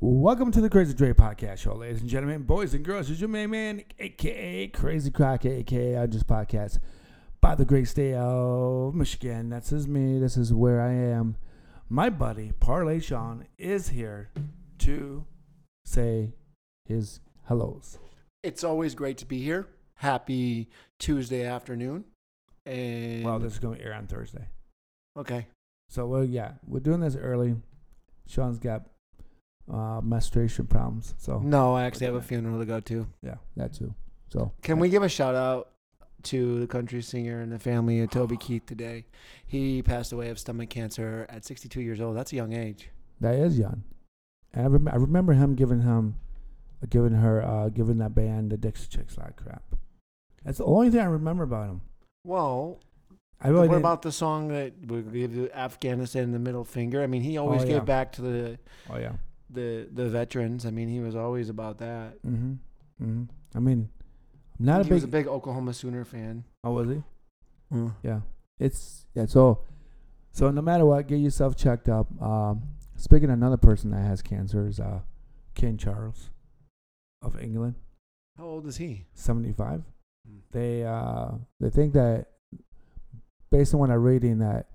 Welcome to the Crazy Dre Podcast Show, ladies and gentlemen, boys and girls. It's your main man, aka Crazy Croc, aka I Just Podcast by the great state of Michigan. That's is me. This is where I am. My buddy Parlay Sean is here to say his hellos. It's always great to be here. Happy Tuesday afternoon. And Well, this is going to air on Thursday, okay. so well, yeah, we're doing this early. Sean's got uh, menstruation problems, so No, I actually have a funeral to go to. yeah, that too. So Can we give a shout out to the country singer and the family of Toby Keith today? He passed away of stomach cancer at 62 years old. That's a young age. That is young. And I, rem- I remember him giving him, giving her, uh, giving that band the Dixie Chicks a lot of crap. That's the only thing I remember about him. Well, I really what didn't- about the song that we give you Afghanistan the middle finger? I mean, he always Oh, gave back to the, Oh yeah. The the veterans. I mean, he was always about that. Mm-hmm. Mm-hmm. I mean, I'm not a he big. was a big Oklahoma Sooner fan. oh, was he? Yeah. It's yeah. So, so no matter what, get yourself checked up. Um, speaking of another person that has cancer is uh, King Charles of England, How old is he? 75. Mm. they uh they think that based on what I'm reading that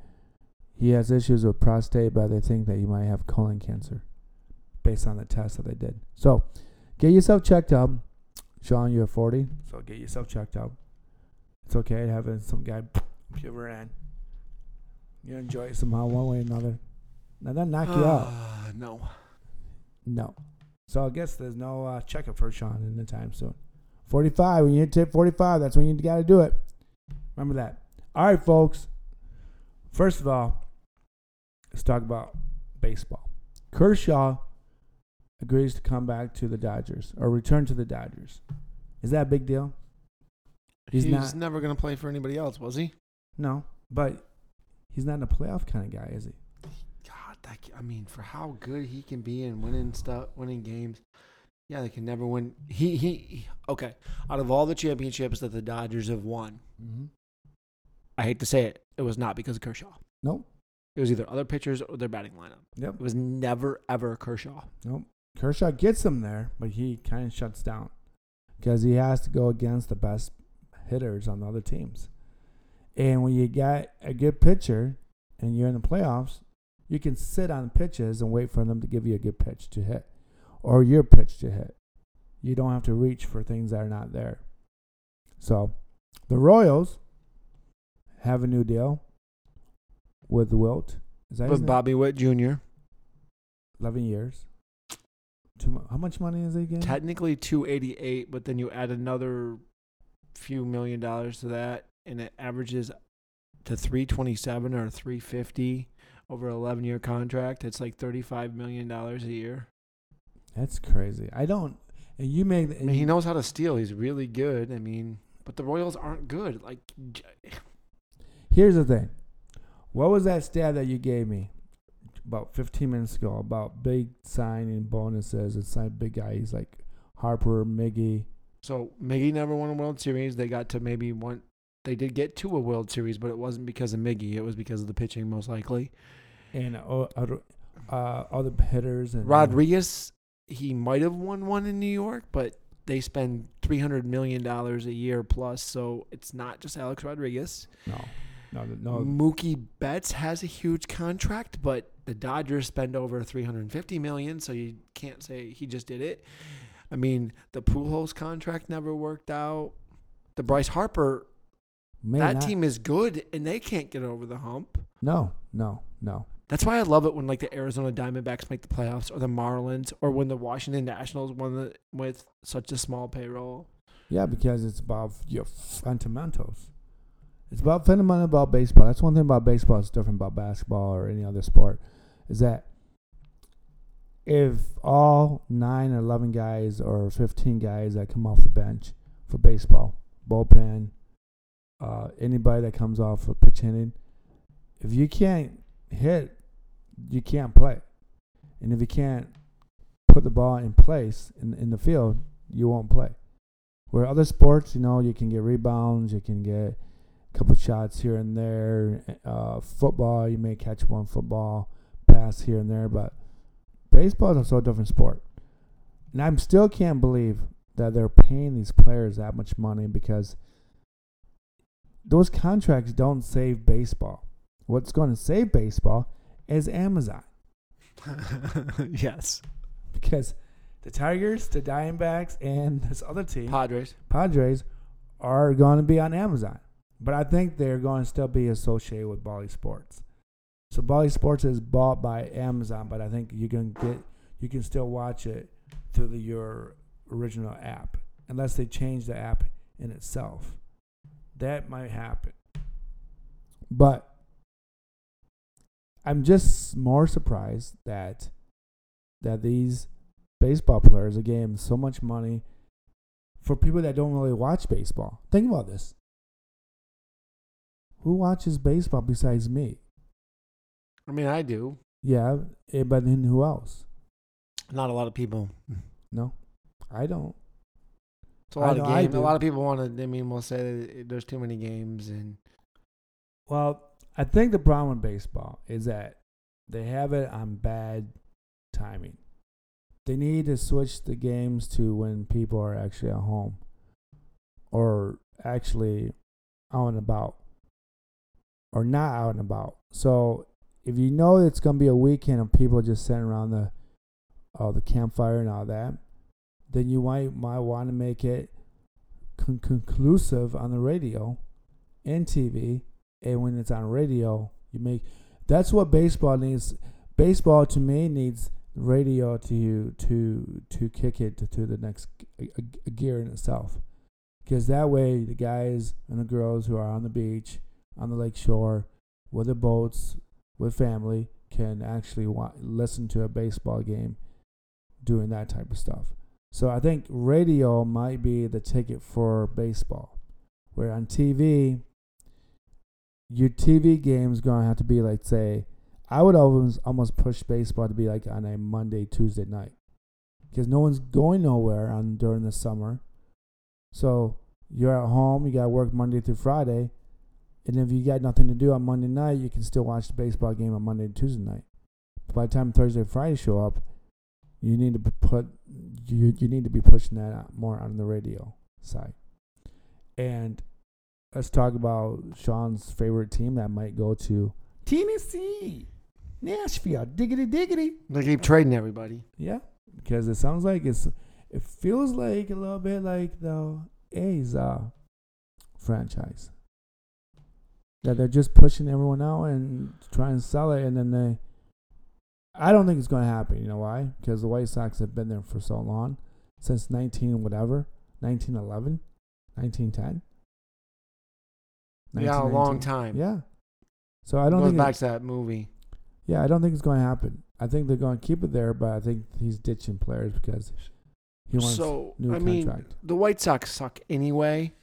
he has issues with prostate, but they think that he might have colon cancer based on the test that they did. So get yourself checked up. Sean, you're 40, so get yourself checked up. It's okay having some guy give her in. You enjoy it somehow, one way or another. Now that knock you out. Ah, no. No. So I guess there's no uh, checkup for Sean in the time soon. 45. When you hit 45, that's when you got to do it. Remember that. All right, folks. First of all, let's talk about baseball. Kershaw agrees to come back to the Dodgers or return to the Dodgers. Is that a big deal? He's He's, not- never going to play for anybody else, was he? No, but he's not a playoff kind of guy, is he? God, that, I mean, for how good he can be in winning stuff, winning games. Yeah, they can never win. He, he, he- okay. Out of all the championships that the Dodgers have won, Mm-hmm. I hate to say it, it was not because of Kershaw. Nope. It was either other pitchers or their batting lineup. Yep. It was never ever Kershaw. Nope. Kershaw gets him there, but he kind of shuts down because he has to go against the best hitters on the other teams. And when you got a good pitcher and you're in the playoffs, you can sit on pitches and wait for them to give you a good pitch to hit or your pitch to hit. You don't have to reach for things that are not there. So the Royals have a new deal with Wilt. Is that name? Bobby Witt Jr. 11 years. How much money is he getting? Technically 288, but then you add another few million dollars to that, and it averages to 327 or 350 over an 11 year contract. It's like 35 million dollars a year. That's crazy. I don't. And you make. I mean, he knows how to steal. He's really good. I mean, but the Royals aren't good. Like, Here's the thing. What was that stat that you gave me about 15 minutes ago about big signing bonuses and sign big guys like Harper, Miggy? so Miggy never won a World Series. They got to maybe one. They did get to a World Series, but it wasn't because of Miggy. It was because of the pitching, most likely. and uh, other uh, other hitters and Rodriguez, he might have won one in New York, but they spend three hundred million dollars a year plus, so it's not just Alex Rodriguez. No, no, no. Mookie Betts has a huge contract, but the Dodgers spend over three hundred and fifty million, so you can't say he just did it. I mean, the Pujols contract never worked out. The Bryce Harper, May that not- team is good, and they can't get over the hump. No, no, no. That's why I love it when like the Arizona Diamondbacks make the playoffs, or the Marlins, or when the Washington Nationals won the, with such a small payroll. Yeah, because it's about your fundamentals. It's about fundamental about baseball. That's one thing about baseball. It's different about basketball or any other sport. Is that if all nine or eleven guys or fifteen guys that come off the bench for baseball, bullpen, uh, anybody that comes off of pitch hitting, if you can't hit, you can't play, and if you can't put the ball in place in in the field, you won't play. Where other sports, you know, you can get rebounds, you can get couple shots here and there. Uh, football, you may catch one football pass here and there, but baseball is a so different sport, and I still can't believe that they're paying these players that much money because those contracts don't save baseball. What's going to save baseball is Amazon yes. because the Tigers, the Diamondbacks, and this other team, Padres. Padres, are going to be on Amazon. But I think they're going to still be associated with Bally Sports. So Bally Sports is bought by Amazon, but I think you can get you can still watch it through the, your original app, unless they change the app in itself. That might happen. But I'm just more surprised that that these baseball players are getting so much money for people that don't really watch baseball. Think about this. Who watches baseball besides me? I mean, I do. Yeah, eh, but then who else? Not a lot of people. No, I don't. It's a lot of I games. A do. lot of people want to. I mean, will say that there's too many games, and Well, I think the problem with baseball is that they have it on bad timing. They need to switch the games to when people are actually at home or actually out and about or not out and about. So if you know it's going to be a weekend of people just sitting around the uh, the campfire and all that, then you might might want to make it con- conclusive on the radio and TV and when it's on radio, you make that's what baseball needs. Baseball to me needs radio to you to to kick it to, to the next gear in itself, because that way the guys and the girls who are on the beach, on the lake shore, with their boats, with family, can actually wa- listen to a baseball game, doing that type of stuff. So I think radio might be the ticket for baseball, where on TV your TV game's gonna have to be like say, I would always almost push baseball to be like on a Monday Tuesday night, because no one's going nowhere on during the summer, so you're at home. You gotta work Monday through Friday, and if you got nothing to do on Monday night, you can still watch the baseball game on Monday and Tuesday night. But by the time Thursday and Friday show up, you need to put you you need to be pushing that out more on the radio side, and let's talk about Sean's favorite team that might go to Tennessee, Nashville, diggity diggity. they keep trading everybody. Yeah, because it sounds like it's it feels like a little bit like the A's uh, franchise that they're just pushing everyone out and trying to sell it, and then they. I don't think it's going to happen. You know why? Because the White Sox have been there for so long, since nineteen whatever, nineteen eleven, nineteen ten. Yeah, a long time. Yeah. So I don't Goes think back it- to that movie. yeah, I don't think it's going to happen. I think they're going to keep it there, but I think he's ditching players because he wants so new I mean, the White Sox suck anyway.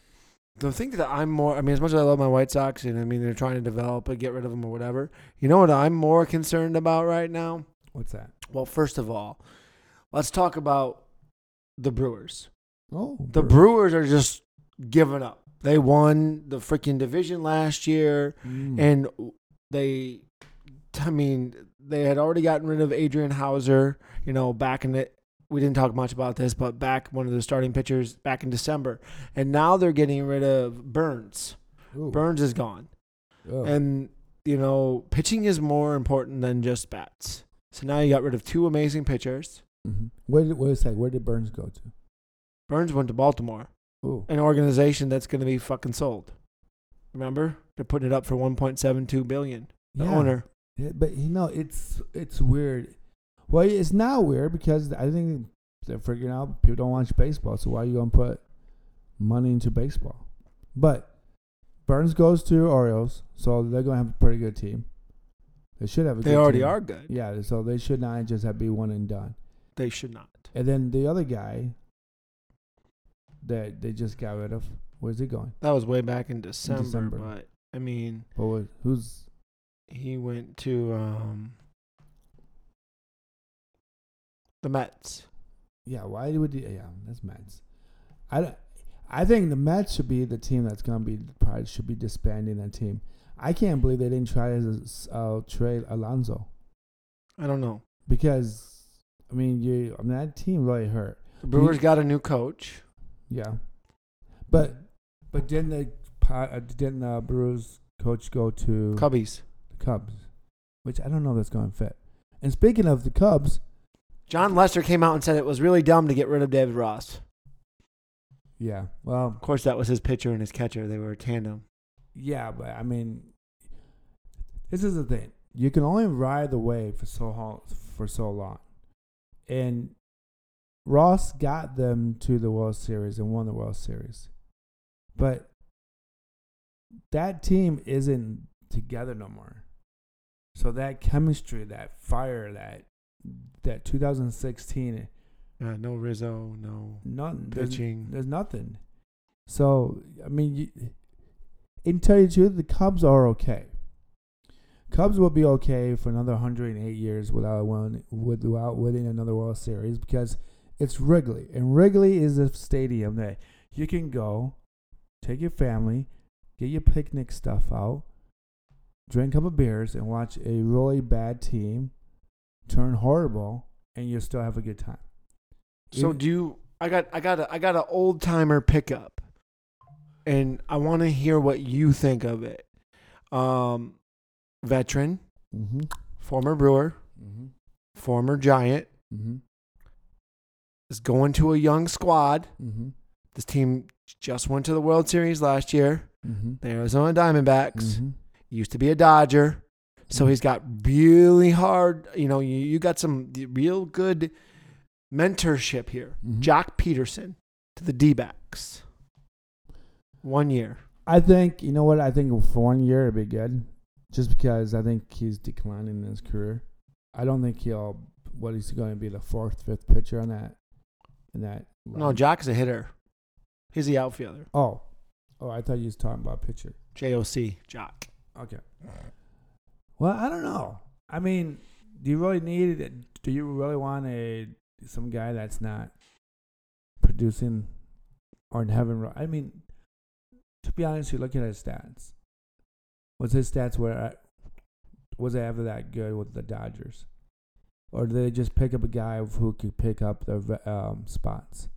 The thing that I'm more, I mean, as much as I love my White Sox, and I mean they're trying to develop and get rid of them or whatever. You know what I'm more concerned about right now? What's that? Well, first of all, let's talk about the Brewers. Oh, The Brewers are just giving up. They won the freaking division last year, Mm. and they, I mean, they had already gotten rid of Adrian Houser. You know, back in the, we didn't talk much about this, but back one of the starting pitchers back in December, and now they're getting rid of Burnes. Ooh. Burnes is gone, Oh. and you know, pitching is more important than just bats. So now you got rid of two amazing pitchers. Mhm. Where did wait a sec? Where did Burnes go to? Burnes went to Baltimore. Oh, an organization that's going to be fucking sold. Remember, they're putting it up for 1.72 billion. The yeah. owner. Yeah, but you know, it's it's weird. Well, it's not weird because I think they're figuring out people don't watch baseball, so why are you gonna put money into baseball? But Burnes goes to Orioles, so they're gonna have a pretty good team. They should have a They already team. are good. Yeah, so they should not just have be one and done. They should not. And then the other guy that they just got rid of, where's he going? That was way back in December, December. but I mean, But what, who's he went to um the Mets. yeah? Why would he? Yeah, that's Mets. I don't- I think the Mets should be the team that's gonna be probably should be disbanding that team. I can't believe they didn't try to uh, trade Alonso I don't know. because I mean, you. I mean, that team really hurt. The Brewers got a new coach. Yeah, but but didn't the uh, didn't the Brewers coach go to Cubbies. the Cubs, which I don't know that's going to fit. And speaking of the Cubs, Jon Lester came out and said it was really dumb to get rid of David Ross. yeah, well, Of course, that was his pitcher and his catcher. They were a tandem. yeah, but I mean, this is the thing: you can only ride the wave for so ho- for so long, and Ross got them to the World Series and won the World Series, but that team isn't together no more. So that chemistry, that fire, that that 2016, Uh, no Rizzo, no. There's, pitching. there's nothing. So I mean, you, in tell you the truth, the Cubs are okay. Cubs will be okay for another 108 years without winning, without winning another World Series because it's Wrigley, and Wrigley is a stadium that you can go, take your family, get your picnic stuff out, drink a couple beers, and watch a really bad team turn horrible, and you'll still have a good time. So do you? I got I got a, I got an old timer pickup, and I want to hear what you think of it. Um, veteran, Mm-hmm. former Brewer, Mm-hmm. former Giant, Mm-hmm. is going to a young squad. Mm-hmm. This team just went to the World Series last year. Mm-hmm. The Arizona Diamondbacks Mm-hmm. used to be a Dodger, so he's got really hard. You know, you, you got some real good mentorship here. Mhm. Joc Pederson to the D backs. One year. I think you know what I think for one year it'd be good, just because I think he's declining in his career. I don't think he'll. What he's going to be the fourth, fifth pitcher on that. In that. No. Joc's a hitter. He's the outfielder. Oh, oh, I thought you was talking about pitcher. JOC, Jock. Okay. Well, I don't know. I mean, do you really need it? Do you really want a some guy that's not producing or having? I mean, to be honest, you look at his stats. Was his stats were was it ever that good with the Dodgers, or did they just pick up a guy who could pick up the um, spots?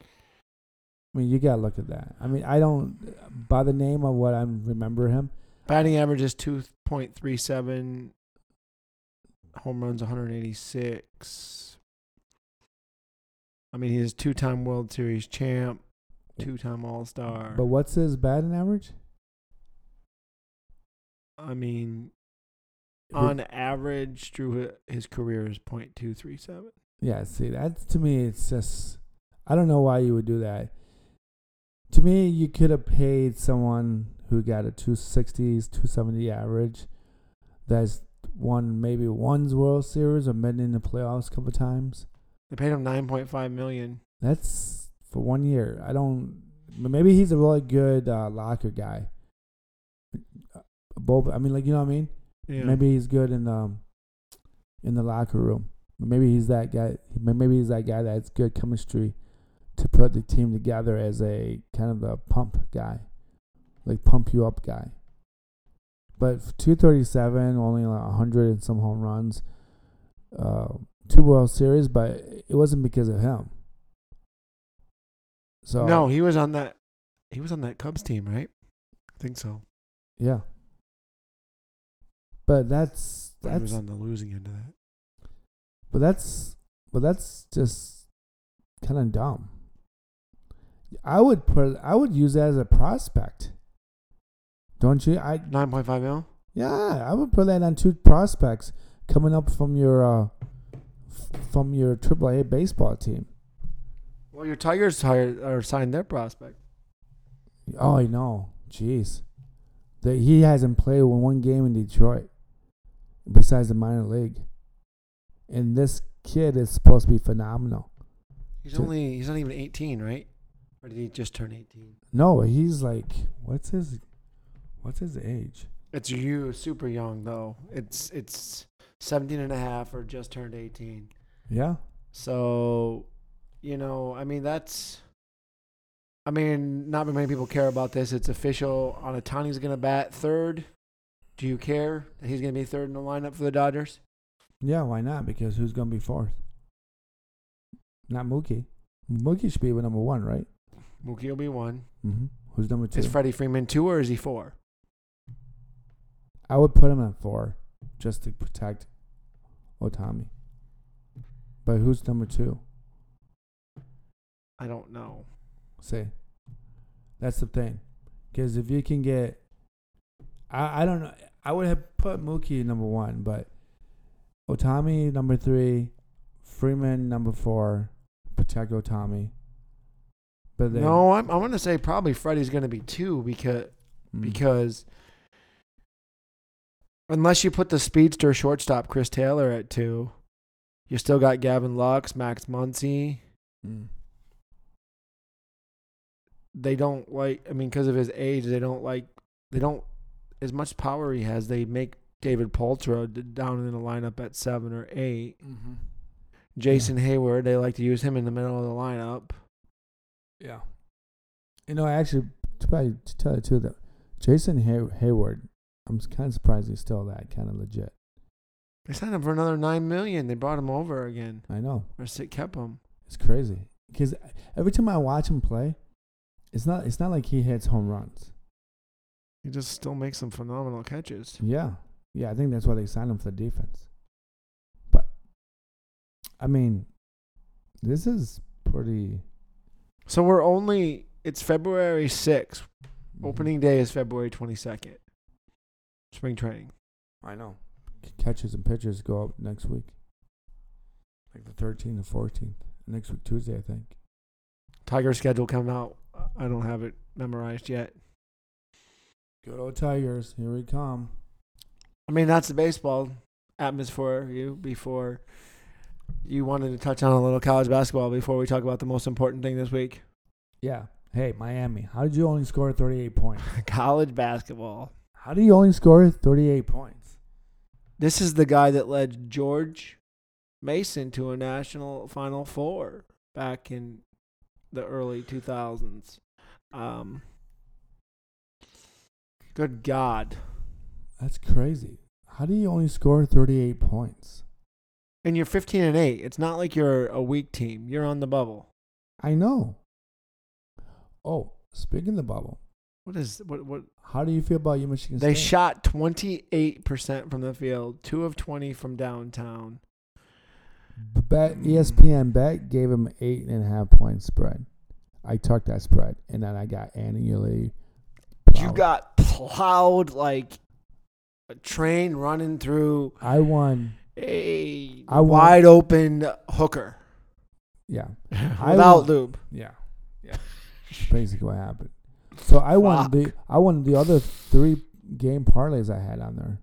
I mean, you gotta look at that. I mean, I don't by the name of what I remember him. Batting average is 2.37. Home runs 186. I mean, he's two time World Series champ, two time All Star. But what's his batting average? I mean, on average, through his career is point two three seven. Yeah, see, that to me, it's just, I don't know why you would do that. To me, you could have paid someone who got a 260s, 270 average that's won maybe one's World Series or been in the playoffs a couple times. They paid him 9.5 million. That's for one year. I don't, maybe he's a really good uh, locker guy. Both, I mean, like, you know what I mean? Yeah. Maybe he's good in the in the locker room. Maybe he's that guy. Maybe he's that guy that's good chemistry to put the team together as a kind of a pump guy, like pump you up guy. But two thirty seven, only like hundred and some home runs, uh, two World Series, but it wasn't because of him. So no, he was on that. He was on that Cubs team, right? I think so. yeah. But that's He that's was on the losing end of that. But that's but that's just kind of dumb. I would put I would use that as a prospect. Don't you? I 9.5 mil. yeah, I would put that on two prospects coming up from your uh f- from your AAA baseball team. Well, your Tigers hired or signed their prospect. Oh, I know. Jeez. That he hasn't played one game in Detroit besides the minor league. And this kid is supposed to be phenomenal. He's So- only he's not even 18, right? Or did he just turn 18? No, he's like what's his what's his age? It's you super young though. It's it's 17 and a half or just turned 18. Yeah. So, you know, I mean that's I mean, not very many people care about this. It's official. Ohtani's going to bat third. Do you care that he's going to be third in the lineup for the Dodgers? Yeah, why not? Because who's gonna be fourth? Not Mookie. Mookie should be number one, right? Mookie will be one. Mm-hmm. Who's number two? Is Freddie Freeman two or is he four? I would put him at four, just to protect Ohtani. But who's number two? I don't know. Say, that's the thing, because if you can get, I I don't know. I would have put Mookie number one, but Ohtani number three, Freeman number four, protect Ohtani. But then, no, I'm I'm gonna say probably Freddie's gonna be two because Mm. because unless you put the speedster shortstop Chris Taylor at two, you still got Gavin Lux, Max Muncy. Mm. They don't like. I mean, because of his age, they don't like. They don't as much power he has. They make David Poltra d- down in the lineup at seven or 8 Mm-hmm. Jason Heyward, they like to use him in the middle of the lineup. Yeah. You know, I actually, to, probably, to tell you too, that Jason Hay- Heyward, I'm kind of surprised he's still that kind of legit. They signed him for another nine million. They brought him over again, I know or kept him. it's crazy because every time I watch him play, it's not it's not like he hits home runs. He just still makes some phenomenal catches. Yeah, yeah, I think that's why they signed him for defense. But I mean, this is pretty. So we're only. It's February sixth. Mm-hmm. Opening day is February twenty second. Spring training. I know. Catches and pitches go up next week, like the 13th and 14th. Next week, Tuesday, I think. Tiger schedule coming out. I don't have it memorized yet. Good old Tigers, here we come. I mean, that's the baseball atmosphere for you before you wanted to touch on a little college basketball before we talk about the most important thing this week. Yeah. Hey, Miami, how did you only score 38 points? college basketball. How do you only score 38 points? This is the guy that led George Mason to a national Final Four back in the early 2000s. Um, good God. That's crazy. How do you only score 38 points? And you're 15 and 8. It's not like you're a weak team. You're on the bubble. I know. Oh, speaking of the bubble, What is what what how do you feel about your Michigan They State? shot 28% from the field, 2 of 20 from downtown. Bet hmm. E ESPN bet gave him eight and a half point spread. I took that spread, and then I got annually. You got plowed like a train running through I won. a I want- wide open hooker Yeah, without want- lube. yeah, yeah. Basically, what happened. So I won Fuck. the I won the other three game parlays I had on there.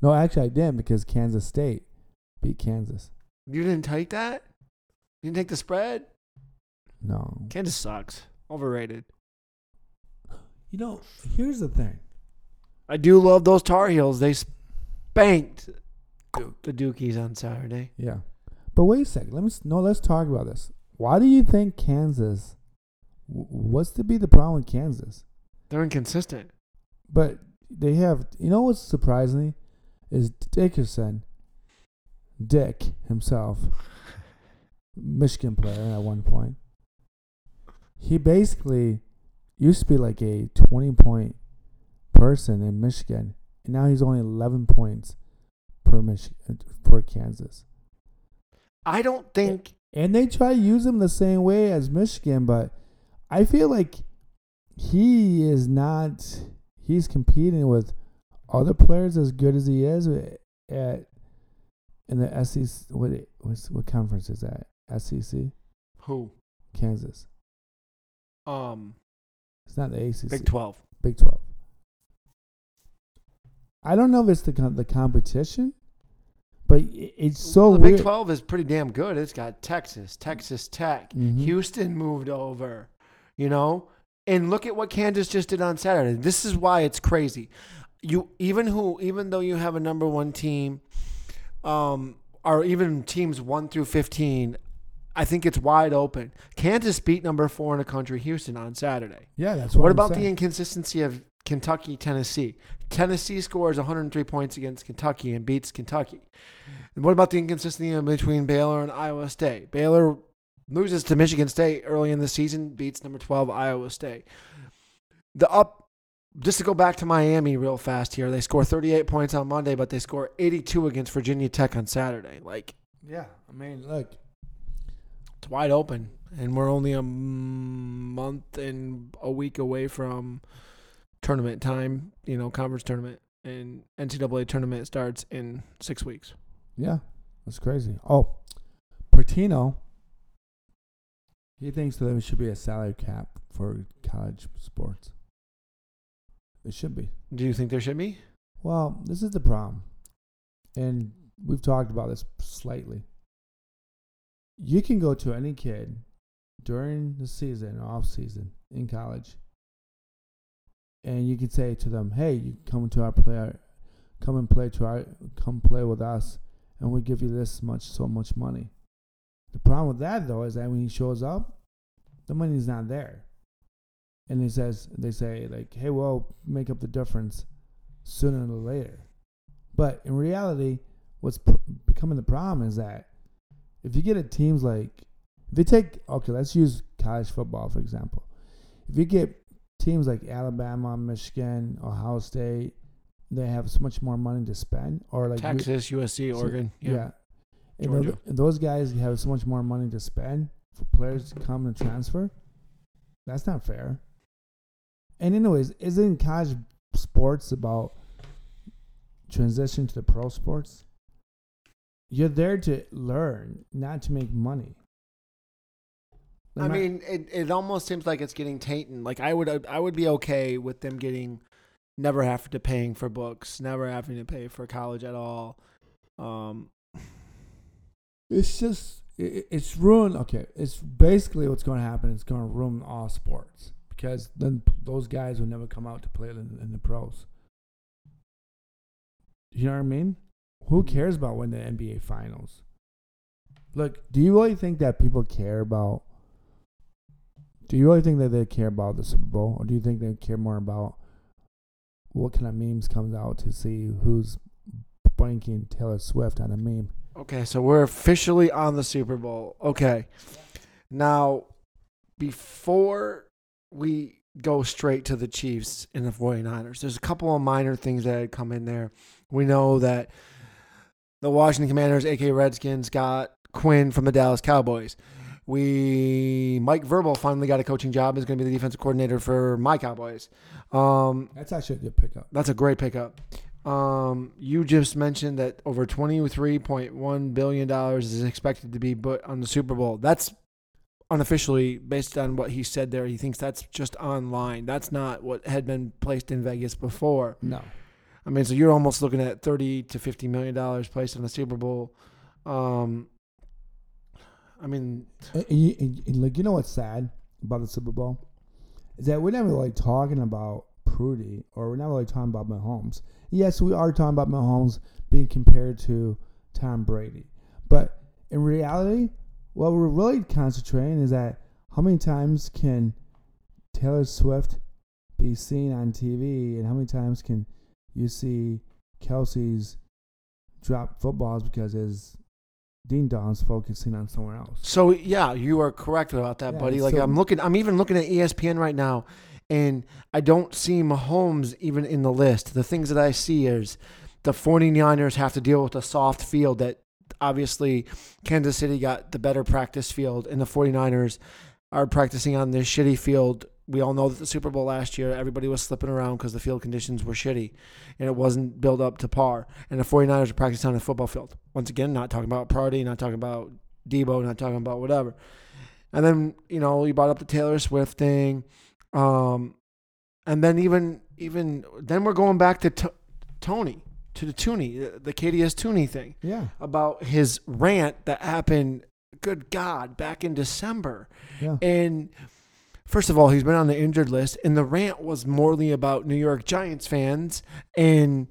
No, actually, I didn't because Kansas State beat Kansas. You didn't take that? You didn't take the spread? No, Kansas sucks. Overrated. you know. Here's the thing. I do love those Tar Heels. They spanked the Dukies on Saturday. Yeah, but wait a second. Let me no. Let's talk about this. Why do you think Kansas? Wh- What's to be the problem with Kansas? They're inconsistent. But they have. You know what's surprising is Dickinson, Dick himself, Michigan player at one point. He basically used to be like a twenty point person in Michigan, and now he's only eleven points per Michigan for Kansas. I don't think And they try to use him the same way as Michigan, but I feel like he is not. He's competing with other players as good as he is at in the SEC. What what's, what conference is that? SEC, who. Kansas. Um, It's not the ACC. Big Twelve. Big Twelve. I don't know if it's the the competition, but it's so the weird. Big Twelve is pretty damn good. It's got Texas, Texas Tech, Mhm. Houston moved over. You know, and look at what Kansas just did on Saturday. This is why it's crazy. You even who even though you have a number one team, um, or even teams one through fifteen, I think it's wide open. Kansas beat number four in the country, Houston, on Saturday. Yeah, that's what. What about the inconsistency of Kentucky, Tennessee? Tennessee scores 103 points against Kentucky and beats Kentucky. And what about the inconsistency in between Baylor and Iowa State? Baylor loses to Michigan State early in the season, beats number 12 Iowa State. The up just to go back to Miami real fast here. They score 38 points on Monday, but they score 82 against Virginia Tech on Saturday. Like Yeah, I mean, look, it's wide open, and we're only a month and a week away from tournament time. You know, conference tournament and NCAA tournament starts in six weeks. yeah, that's crazy. Oh, Pitino, he thinks that there should be a salary cap for college sports. It should be. Do you think there should be? Well, this is the problem, and we've talked about this slightly. You can go to any kid during the season, off season in college, and you can say to them, "Hey, you come to our play, come and play to our, come play with us, and we give you this much, so much money." The problem with that though is that when he shows up, the money's not there, and he says, they say like, "Hey, well, make up the difference." sooner or later. But in reality, what's pr- becoming the problem is that if you get at teams like, if you take, okay, let's use college football for example. If you get teams like Alabama, Michigan, Ohio State, they have so much more money to spend, or like Texas, USC, so- Oregon. yeah. Yeah. And those, Georgia. and those guys have so much more money to spend for players to come and transfer. That's not fair. And anyways, isn't college sports about transition to the pro sports? You're there to learn, not to make money. I Am mean, it, it almost seems like it's getting tainted. Like I would I would be okay with them getting never having to paying for books, never having to pay for college at all. Um, it's just it, it's ruined. Okay, it's basically what's going to happen. It's going to ruin all sports because then those guys will never come out to play in, in the pros. You know what I mean? Who mm-hmm. cares about winning the NBA finals? Look, do you really think that people care about? Do you really think that they care about the Super Bowl, or do you think they care more about what kind of memes comes out to see who's blanking Taylor Swift on a meme? Okay, so we're officially on the Super Bowl. Okay, now before we go straight to the Chiefs and the 49ers, there's a couple of minor things that had come in there. We know that the Washington Commanders, aka Redskins, got Quinn from the Dallas Cowboys. We Mike Vrabel finally got a coaching job. Is going to be the defensive coordinator for my Cowboys. Um, That's actually a good pickup. that's a great pickup. Um, you just mentioned that over twenty-three point one billion dollars is expected to be put on the Super Bowl. That's unofficially based on what he said there. He thinks that's just online. That's not what had been placed in Vegas before. No. I mean, so you're almost looking at thirty to fifty million dollars placed on the Super Bowl. Um, I mean, like you know what's sad about the Super Bowl is that we're never like talking about Purdy or we're not really talking about Mahomes. Yes, we are talking about Mahomes being compared to Tom Brady, but in reality, what we're really concentrating is that how many times can Taylor Swift be seen on TV, and how many times can you see Kelce's drop footballs because his Dean Don's focusing on somewhere else. So yeah, you are correct about that, Yeah, buddy. Like so- I'm looking, I'm even looking at ESPN right now, and I don't see Mahomes even in the list. The things that I see is the 49ers have to deal with a soft field that obviously Kansas City got the better practice field, and the 49ers are practicing on this shitty field. We all know that the Super Bowl last year, everybody was slipping around because the field conditions were shitty and it wasn't built up to par. And the 49ers are practicing on a football field. Once again, not talking about Purdy, not talking about Deebo, not talking about whatever. And then, you know, you brought up the Taylor Swift thing. Um, and then even, even, then we're going back to t- Tony, to the Toney, the, the KDS Toney thing Yeah, about his rant that happened, good God, back in December. yeah. And first of all, he's been on the injured list, and the rant was morely about New York Giants fans. And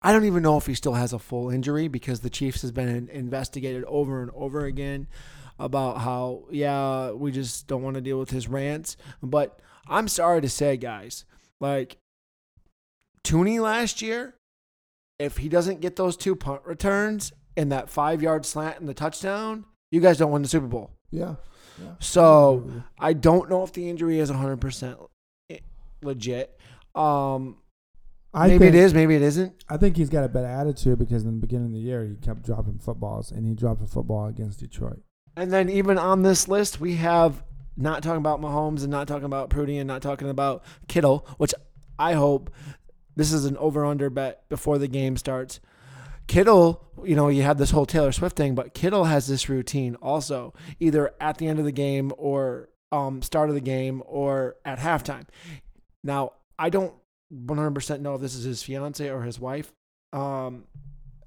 I don't even know if he still has a full injury because the Chiefs has been investigated over and over again about how, yeah, we just don't want to deal with his rants. But I'm sorry to say, guys, like Toney last year, if he doesn't get those two punt returns and that five yard slant and the touchdown, you guys don't win the Super Bowl. Yeah. yeah. So I don't know if the injury is 100% legit. Um, I maybe think, it is, maybe it isn't. I think he's got a better attitude because in the beginning of the year he kept dropping footballs and he dropped a football against Detroit. And then even on this list, we have not talking about Mahomes and not talking about Purdy and not talking about Kittle, which I hope this is an over under bet before the game starts. Kittle, you know, you have this whole Taylor Swift thing, but Kittle has this routine also, either at the end of the game or um, start of the game or at halftime. Now, I don't 100% know if this is his fiance or his wife. Um,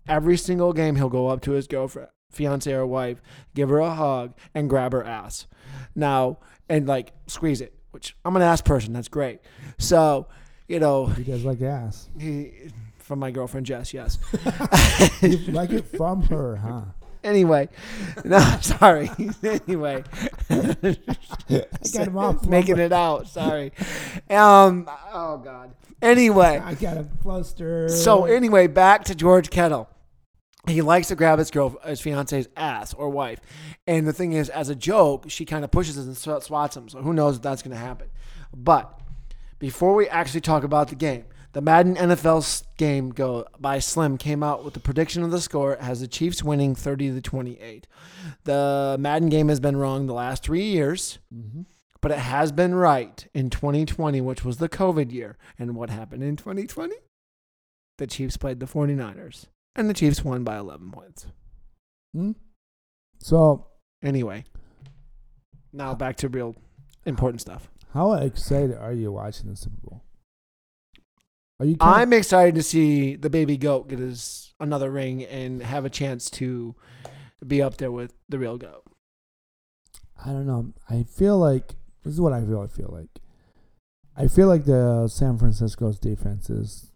every single game, he'll go up to his girlfriend, fiance or wife, give her a hug, and grab her ass. Now, and like squeeze it, which I'm an ass person. That's great. So, you know, You guys like ass. he, from my girlfriend Jess, yes. you like it from her, huh? Anyway, no, sorry. anyway, I got him off. making it out. Sorry. Um. Oh God. Anyway, I got a fluster. so anyway, back to George Kittle. He likes to grab his girl, his fiance's ass or wife, and the thing is, as a joke, she kind of pushes him and sw- swats him. So who knows if that's going to happen? But before we actually talk about the game, the Madden NFL game go by Slim came out with the prediction of the score as the Chiefs winning 30 to 28. The Madden game has been wrong the last 3 years, hmm but it has been right in 2020, which was the COVID year. And what happened in 2020? The Chiefs played the 49ers and the Chiefs won by 11 points. Hmm? So, Anyway, now back to real important stuff. how excited are you watching the Super Bowl? Are you? I'm excited to see the baby goat get his another ring and have a chance to be up there with the real goat. I don't know. I feel like this is what I really feel like. I feel like the San Francisco's defense is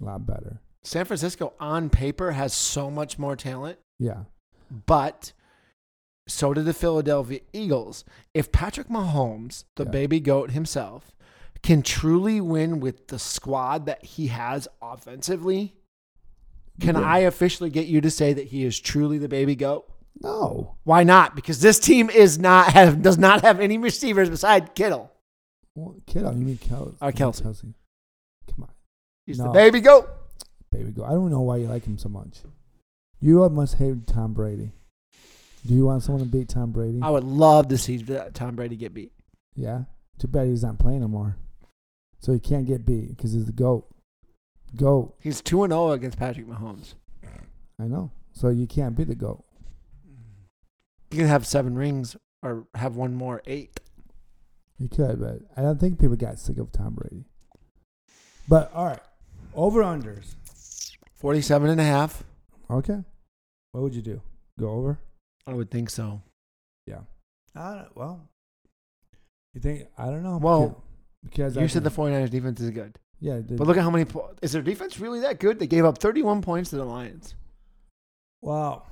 a lot better. San Francisco on paper has so much more talent, Yeah. but so did the Philadelphia Eagles. If Patrick Mahomes, the Yeah. baby goat himself, can truly win with the squad that he has offensively, can Yeah. I officially get you to say that he is truly the baby goat? No. Why not? Because this team is not have does not have any receivers beside Kittle. Well, Kittle, you mean Kel- Kelce. Kelce. Come on, He's No. the baby goat. Baby, girl. I don't know why you like him so much. You must hate Tom Brady. Do you want someone to beat Tom Brady? I would love to see Tom Brady get beat. Yeah. Too bad he's not playing anymore. So he can't get beat because he's the GOAT. GOAT. He's two and zero against Patrick Mahomes. I know. So you can't beat the GOAT. You can have seven rings or have one more, eight. You could, but I don't think people got sick of Tom Brady. But all right. Over unders. 47 and a half. Okay. What would you do? Go over? I would think so. Yeah. I don't, well, you think I don't know. Well, because You I said the think- 49ers defense is good. yeah, the, But look at how many po- is their defense really that good? They gave up 31 points to the Lions. well,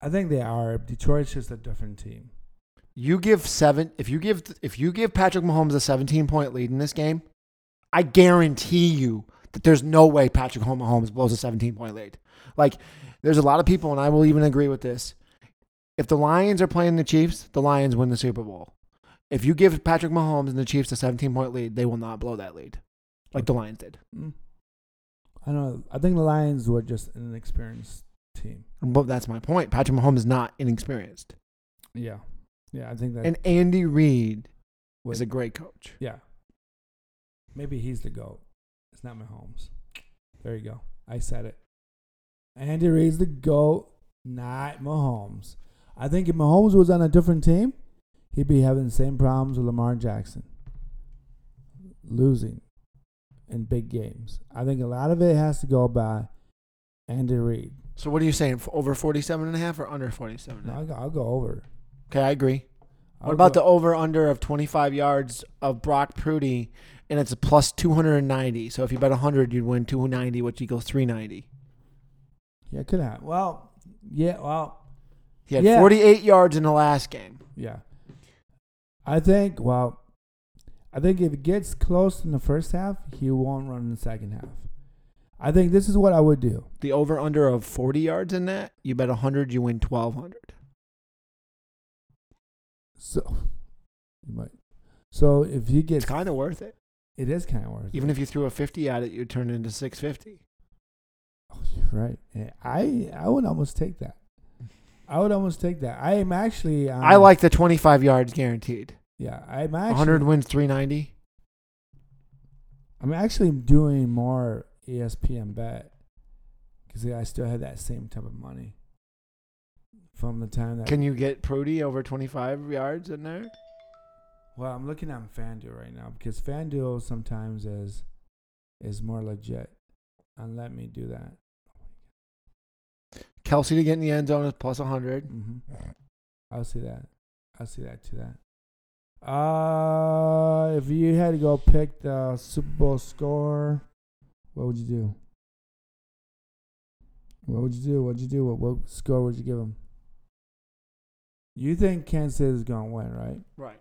I think they are. Detroit's just a different team. You give 7 if you give if you give Patrick Mahomes a 17 point lead in this game, I guarantee you that there's no way Patrick Mahomes blows a 17 point lead. Like there's a lot of people and I will even agree with this. If the Lions are playing the Chiefs, the Lions win the Super Bowl. If you give Patrick Mahomes and the Chiefs a 17 point lead, they will not blow that lead like the Lions did. Mm. I know. I think the Lions were just an inexperienced team. But that's my point. Patrick Mahomes is not inexperienced. Yeah, yeah. I think that. And Andy Reid was a great coach. yeah. Maybe he's the goat. It's not Mahomes. There you go. I said it. Andy Reid's the goat, not Mahomes. I think if Mahomes was on a different team, he'd be having the same problems with Lamar Jackson. Losing in big games. I think a lot of it has to go by Andy Reid. So what are you saying? Over 47 and a half or under 47 and a No, half? I'll, go, I'll go over. Okay, I agree. I'll What about go- the over under of 25 yards of Brock Purdy and it's a plus 290. So if you bet 100, you'd win 290, which equals 390. Yeah, it could have. Well, yeah, well, He had Yeah. 48 yards in the last game. Yeah. I think, well, I think if it gets close in the first half, he won't run in the second half. I think this is what I would do. The over under of 40 yards in that, you bet 100, you win 1200. So you might. So if he It's kind of worth it. it is kind of worth. It. Even it. if you threw a 50 at it, you'd turn it into 650. Oh, you're right. Yeah, I I would almost take that. I would almost take that. I am actually. Um, I like the 25 yards guaranteed. Yeah, I'm actually. 100 wins 390. I'm actually doing more ESPN bet because I still have that same type of money from the time that. Can you get Purdy over 25 yards in there? well, I'm looking at FanDuel right now because FanDuel sometimes is is more legit, and let me do that. Kelce to get in the end zone is plus 100. hmm I'll see that. I'll see that to that. Uh, if you had to go pick the Super Bowl score, what would you do? What would you do? What'd you do? What, what score would you give them? You think Kansas City is gonna win, right? Right.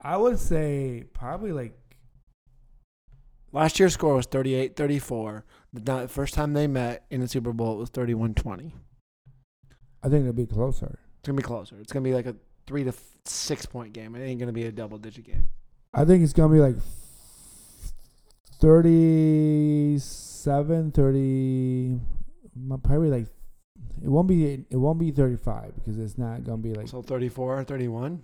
I would say probably like Last year's score was 38 34. The first time they met in the Super Bowl, it was 31 20. I think it'll be closer. It's going to be closer. It's going to be like a three to six point game. It ain't going to be a double digit game. I think it's gonna be like 37, 30, probably like it won't be it won't be 35 because it's not gonna be like So 34 31.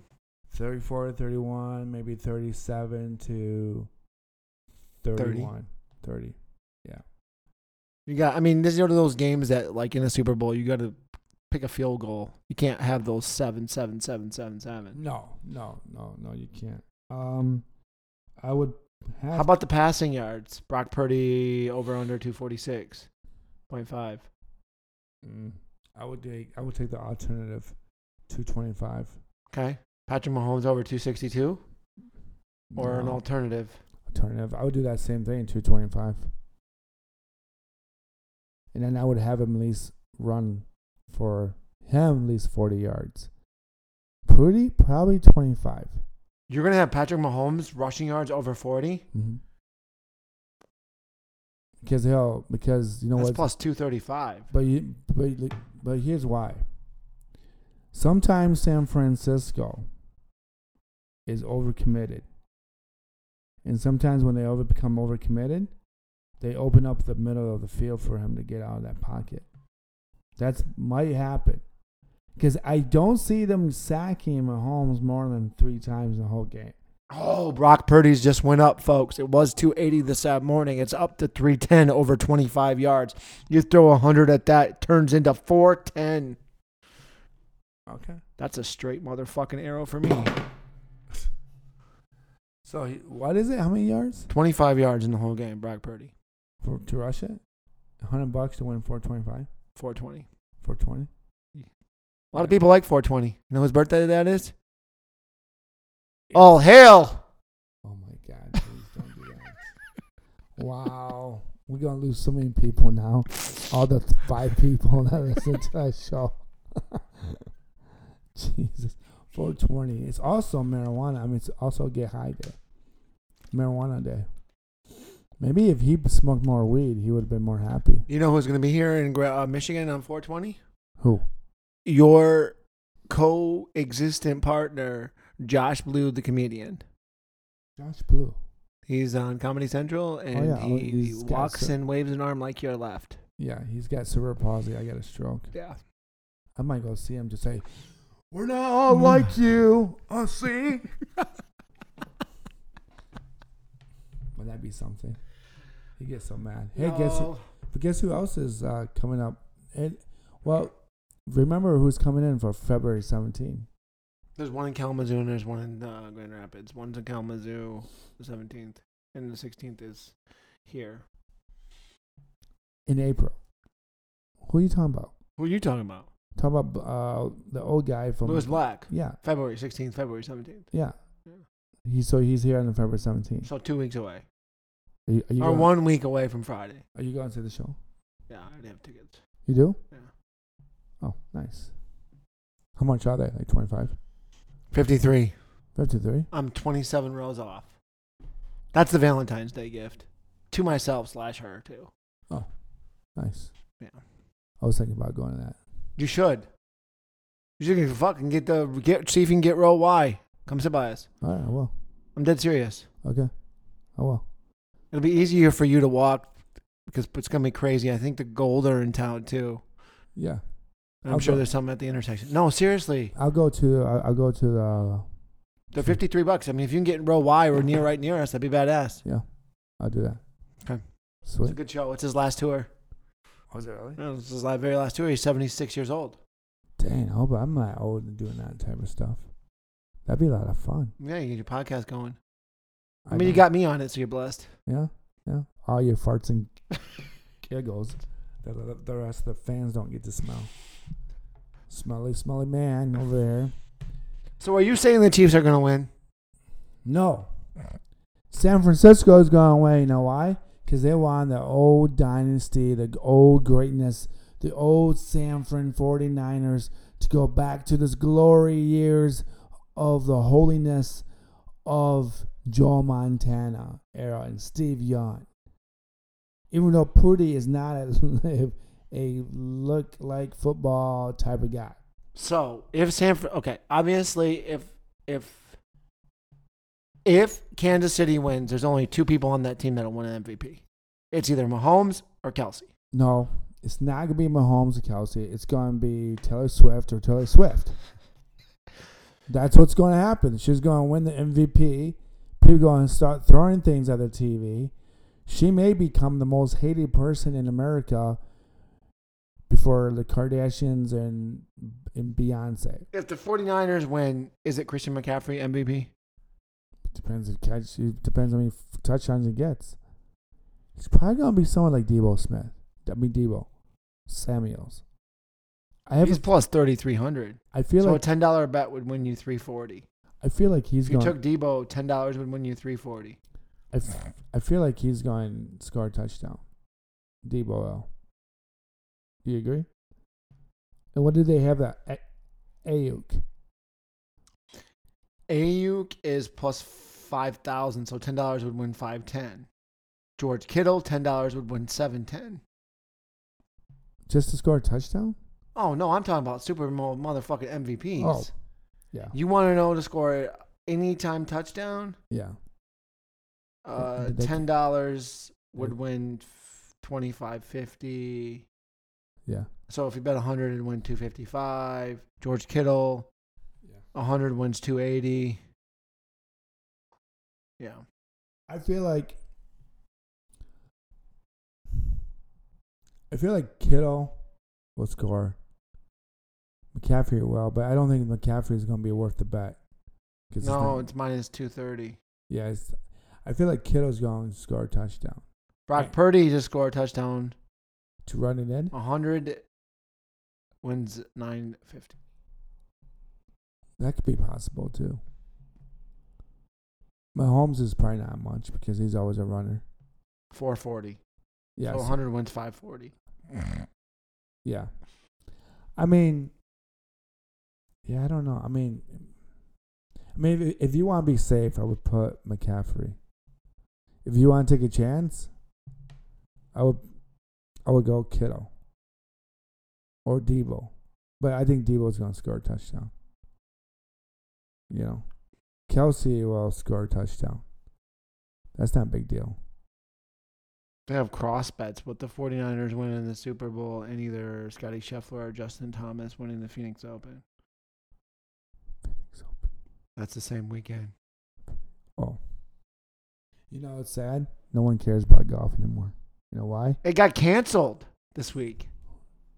34 to 31, maybe 37 to 31, 30. yeah. You got, I mean, this is one of those games that, like in a Super Bowl, you got to pick a field goal. You can't have those seven, seven, seven, seven, seven. No, no, no, no, you can't. Um, I would have. How about the passing yards? Brock Purdy over under 246.5. Mm, I would take. I would take the alternative, 225 Okay. Patrick Mahomes over 262 or an alternative. alternative. I would do that same thing, 225. And then I would have him at least run for him at least 40 yards. Pretty probably 25. You're going to have Patrick Mahomes rushing yards over 40? Mm-hmm. Because he'll because you know That's what? plus 235. But you but but here's why. Sometimes San Francisco is overcommitted. And sometimes when they over become overcommitted, they open up the middle of the field for him to get out of that pocket. That's might happen. Because I don't see them sacking Mahomes more than three times in the whole game. Oh, Brock Purdy's just went up, folks. It was 280 this uh, morning. It's up to 310 over 25 yards. You throw 100 at that, it turns into 410. Okay. That's a straight motherfucking arrow for me. So he, what is it? How many yards 25 yards in the whole game, Brock Purdy. for to rush it? 100 bucks to win 425, 420. 420. A lot of people like 420. You know whose birthday that is? All hail! Oh my God! Please don't do that. wow, we're gonna lose so many people now. All the five people that listen to that show. Jesus, 420. It's also marijuana. I mean, it's also get high day. Marijuana day. Maybe if he smoked more weed, he would have been more happy. You know who's going to be here in uh, Michigan on 420? Who? Your coexistent partner, Josh Blue, the comedian. Josh Blue. He's on Comedy Central and yeah, oh, he, he's walks and waves an arm like your left. Yeah, he's got cerebral palsy. I got a stroke. Yeah. I might go see him to say, "We're not all like you." I see. Would that be something? He gets so mad. Hey, guess who, but guess who else is uh, coming up? It, well, remember who's coming in for February 17? There's one in Kalamazoo and there's one in uh, Grand Rapids. One's in Kalamazoo, the 17th, and the 16th is here. in April. Who are you talking about? Who are you talking about? Talk about uh, the old guy from Lewis Black. Yeah, February 16th, February 17th. yeah. Yeah. He so he's here on the February 17th. So two weeks away. Are you, are you or going, one week away from Friday. Are you going to the show? Yeah, I already have tickets. You do? Yeah. Oh, nice. How much are they? Like 25? 53. 53? I'm 27 rows off. That's the Valentine's Day gift. To myself slash her, too. Oh, nice. Yeah. I was thinking about going to that. You should. You should fucking get the get see if you can get row Y. Come sit by us. All right, I will. I'm dead serious. Okay, I will. It'll be easier for you to walk because it's gonna be crazy. I think the gold are in town too. Yeah, And I'm I'll sure go. there's something at the intersection. No, seriously, I'll go to. I'll, I'll go to the. they're 53 bucks. I mean, if you can get in row Y or near right near us, that'd be badass. Yeah, I'll do that. Okay. It's a good show. It's his last tour. Was it really? No, It's his la- very last tour. He's 76 years old. Dang, I hope I'm not old and doing that type of stuff. That'd be a lot of fun. Yeah, you get your podcast going. I mean, you got me on it, so you're blessed. Yeah, yeah. All your farts and giggles that the, the rest of the fans don't get to smell. Smelly, smelly man over there. So are you saying the Chiefs are gonna win? No. San Francisco is going away. You know why? Because they want the old dynasty, the old greatness, the old San Fran 49ers to go back to this glory years of the holiness of Joe Montana era and Steve Young. Even though Purdy is not a, a look like football type of guy. So if San Fran, okay, obviously if if if Kansas City wins, there's only two people on that team that'll win an MVP. It's either Mahomes or Kelce. No, it's not gonna be Mahomes or Kelce. It's gonna be Taylor Swift or Taylor Swift. That's what's going to happen. She's going to win the MVP. People going to start throwing things at the TV. She may become the most hated person in America before the Kardashians and and Beyonce. If the 49ers win, is it Christian McCaffrey MVP? It depends if catch. It depends how many touchdowns he gets. It's probably gonna be someone like Deebo Smith. I mean Deebo Samuels. I have. He's A, plus 3,300. I feel So like a $10 bet would win you 340. I feel like he's If you going. took Deebo, $10 would win you 340. I, f- I feel like he's going to score a touchdown. Deebo L. Do you agree? And what did they have that A- Aiyuk? Aiyuk is plus 5,000, so $10 would win 510. George Kittle, $10 would win 710. Just to score a touchdown? Oh, no, I'm talking about Super Bowl motherfucking MVPs. Oh. Yeah. You want to know to score any time touchdown? Yeah. Uh, ten dollars would win twenty five fifty. Yeah. So if you bet hundred, it'd win two fifty five. George Kittle, Yeah. hundred wins two eighty. Yeah, I feel like I feel like Kittle will score. McCaffrey will, but I don't think McCaffrey is going to be worth the bet. 'Cause it's no, not- it's minus two thirty. yeah, it's, I feel like Kittle's going to score a touchdown Brock Right. Purdy just scored a touchdown. To run it in. hundred wins nine fifty. That could be possible too. Mahomes is probably not much because he's always a runner. Four forty. Yeah, So so- hundred wins five forty. yeah. I mean, yeah, I don't know. I mean, I mean, if, if you want to be safe, I would put McCaffrey. If you want to take a chance, I would, I would go Kittle or Deebo, but I think Deebo's gonna score a touchdown. You know, Kelce will score a touchdown. That's not a big deal. They have cross bets, but the 49ers winning the Super Bowl and either Scotty Scheffler or Justin Thomas winning the Phoenix Open. That's the same weekend. Oh, you know it's sad. No one cares about golf anymore. You know why? It got canceled this week.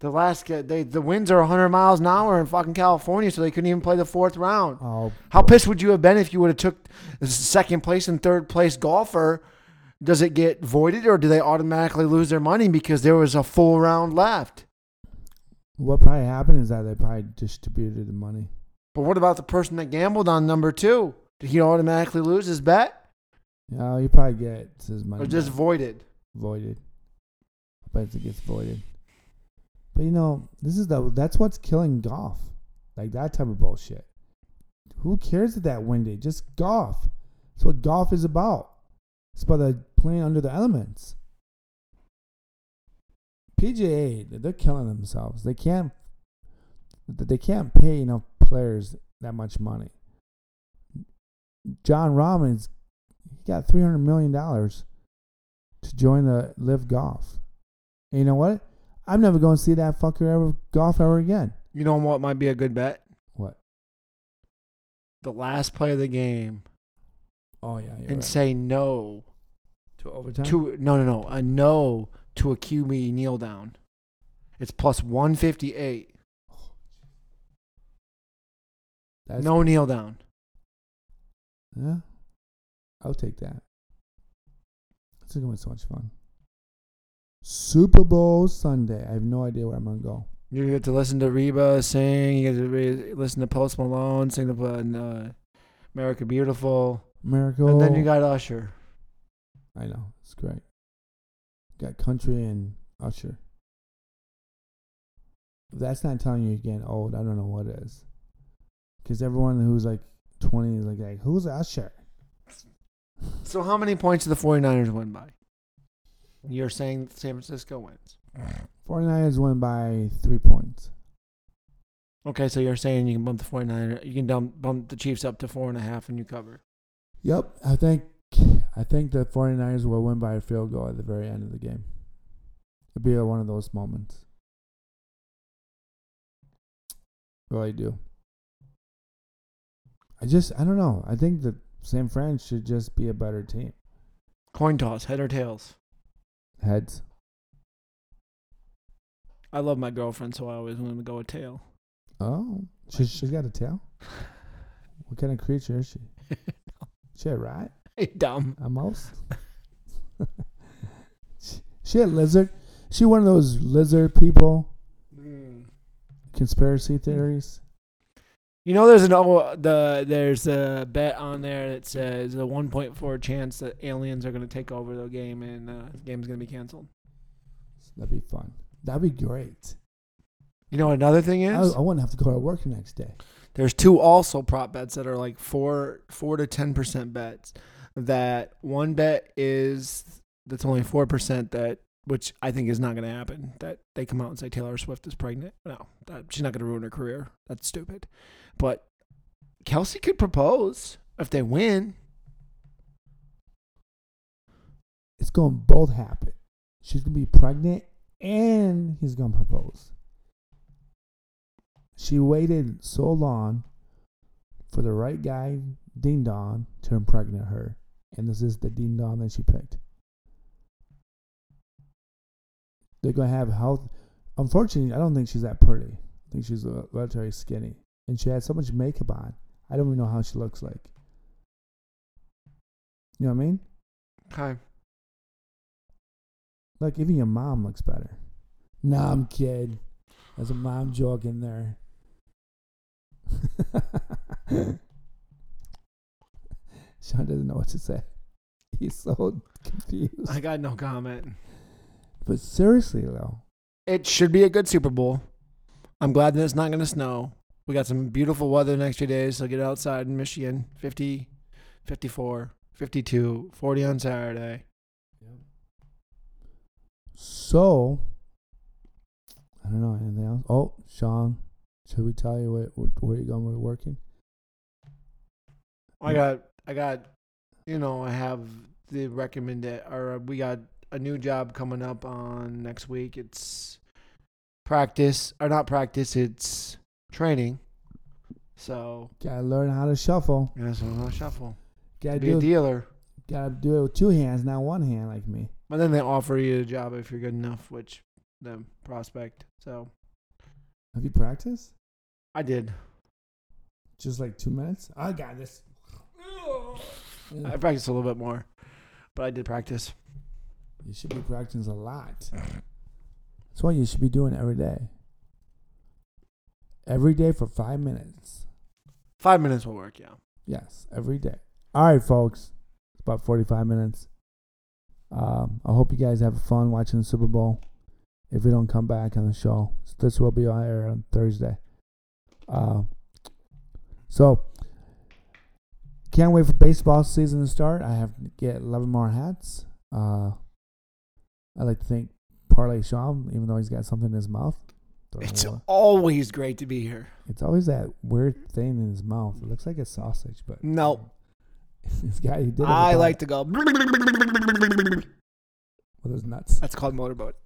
The last uh, they the winds are 100 miles an hour in fucking California, so they couldn't even play the fourth round. Oh, How pissed would you have been if you would have took the second place and third place golfer? Does it get voided or do they automatically lose their money because there was a full round left? What probably happened is that they probably distributed the money. But what about the person that gambled on number two? Did he automatically lose his bet No, he probably gets his money or just back. voided? Voided. I bet it gets voided. But you know, this is the that's what's killing golf, like that type of bullshit. Who cares if that windy? Just golf. That's what golf is about. It's about the playing under the elements. PGA, they're killing themselves. They can't they can't pay enough players that much money. John Robbins, he got three hundred million dollars to join the Live Golf. And you know what? I'm never going to see that fucker ever golf ever again. You know what might be a good bet? What? The last play of the game Oh yeah, you're and right. say no to overtime. to no no no a no to a QB kneel down. It's plus one fifty eight. That's, No kneel down. Yeah, I'll take that. It's gonna be so much fun. Super Bowl Sunday. I have no idea where I'm gonna go. You get to listen to Reba sing. You get to re- listen to Post Malone sing the uh, "America Beautiful," America. and then you got Usher. I know it's great. Got country and Usher. If that's not telling you you're getting old, I don't know what is. Because everyone who's like 20 is like, like, who's Usher? So how many points do the 49ers win by? You're saying San Francisco wins. 49ers win by three points. Okay, so you're saying you can bump the 49ers, you can dump, bump the Chiefs up to four and a half and you cover. Yep, I think I think the 49ers will win by a field goal at the very end of the game. It'll be one of those moments. Really do. I just I don't know. I think that San Fran should just be a better team. Coin toss, head or tails. Heads. I love my girlfriend, so I always want to go with tail. Oh, she she's got a tail. What kind of creature is she? She a rat? Hey, dumb. A mouse? she, she a lizard? She one of those lizard people? Mm. Conspiracy theories? You know, there's an oh, the there's a bet on there that says a 1.4 chance that aliens are going to take over the game and uh, the game's going to be canceled. That'd be fun. That'd be great. You know, what another thing I, is I wouldn't have to go to work the next day. there's two also prop bets that are like four four to ten percent bets. That one bet is that's only four percent that which I think is not going to happen. That they come out and say Taylor Swift is pregnant. No, that, she's not going to ruin her career. That's stupid. But Kelce could propose if they win. It's going to both happen. She's going to be pregnant and he's going to propose. She waited so long for the right guy, Ding Dong, to impregnate her. And this is the Ding Dong that she picked. They're going to have health. Unfortunately, I don't think she's that pretty. I think she's relatively skinny. And she had so much makeup on. I don't even know how she looks like. You know what I mean? Okay. Like even your mom looks better. Nah, I'm kidding. There's a mom joke in there. Shawn doesn't know what to say. He's so confused. I got no comment. But seriously though, It should be a good Super Bowl. I'm glad that it's not going to snow. We got some beautiful weather the next few days, so get outside in Michigan. 50, 54, 52, 40 on Saturday. so I don't know anything else. Oh, Shawn, should we tell you where, where you going with working? I got, I got, you know, I have the recommended, or we got a new job coming up on next week. It's practice, or not practice, it's training. So, Gotta learn how to shuffle. yeah, so I'm gonna shuffle. Gotta Be a do, dealer. gotta do it with two hands, not one hand like me. But then they offer you a job if you're good enough, which the prospect. So Have you practiced? I did. Just like two minutes? I got this. I practiced a little bit more, but I did practice. You should be practicing a lot. That's what you should be doing every day. Every day for five minutes. Five minutes will work. Yeah. Yes, every day. All right, folks. It's about 45 minutes. Um, I hope you guys have fun watching the Super Bowl. If we don't come back on the show, this will be on air on Thursday. Uh, so, can't wait for baseball season to start. I have to get 11 more hats. Uh, I'd like to thank Parlay Shaw, even though he's got something in his mouth. It's what- always great to be here. it's always that weird thing in his mouth. It looks like a sausage, but No, this guy he did. I like to go. with his nuts. That's called motorboat.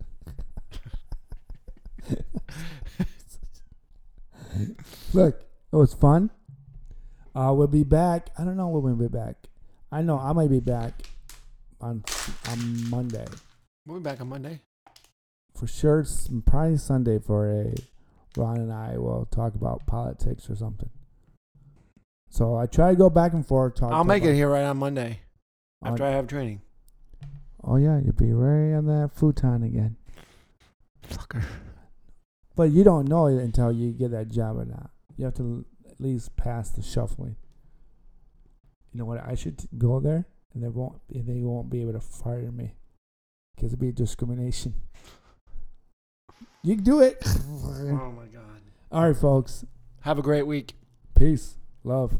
Look, it was fun. Uh, we'll be back. I don't know when we'll be back. I know I might be back on on Monday We'll be back on Monday. For sure. Probably Sunday for a Ron and I will talk about politics or something. So I try to go back and forth. Talk I'll make it here right on Monday on- after I have training. Oh yeah, you'll be right on that futon again. Fucker. But you don't know it until you get that job or not. You have to at least pass the shuffling. You know what? I should go there, and they won't. and They won't be able to fire me because it'd be discrimination. You can do it. Oh my god. All right, folks. Have a great week. Peace. Love.